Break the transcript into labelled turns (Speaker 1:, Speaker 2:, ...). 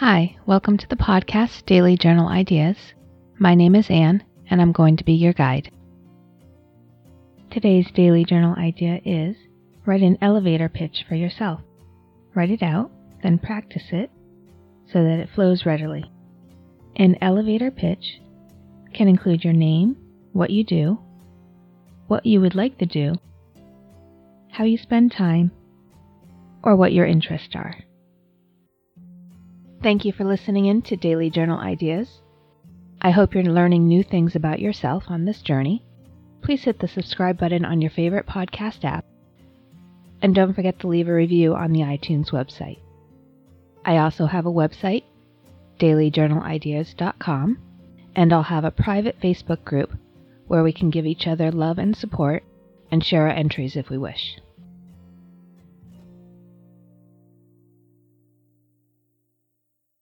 Speaker 1: Hi, welcome to the podcast Daily Journal Ideas. My name is Anne, and I'm going to be your guide. Today's daily journal idea is write an elevator pitch for yourself. Write it out, then practice it so that it flows readily. An elevator pitch can include your name, what you do, what you would like to do, how you spend time, or what your interests are. Thank you for listening in to Daily Journal Ideas. I hope you're learning new things about yourself on this journey. Please hit the subscribe button on your favorite podcast app. And don't forget to leave a review on the iTunes website. I also have a website, dailyjournalideas.com, and I'll have a private Facebook group where we can give each other love and support and share our entries if we wish.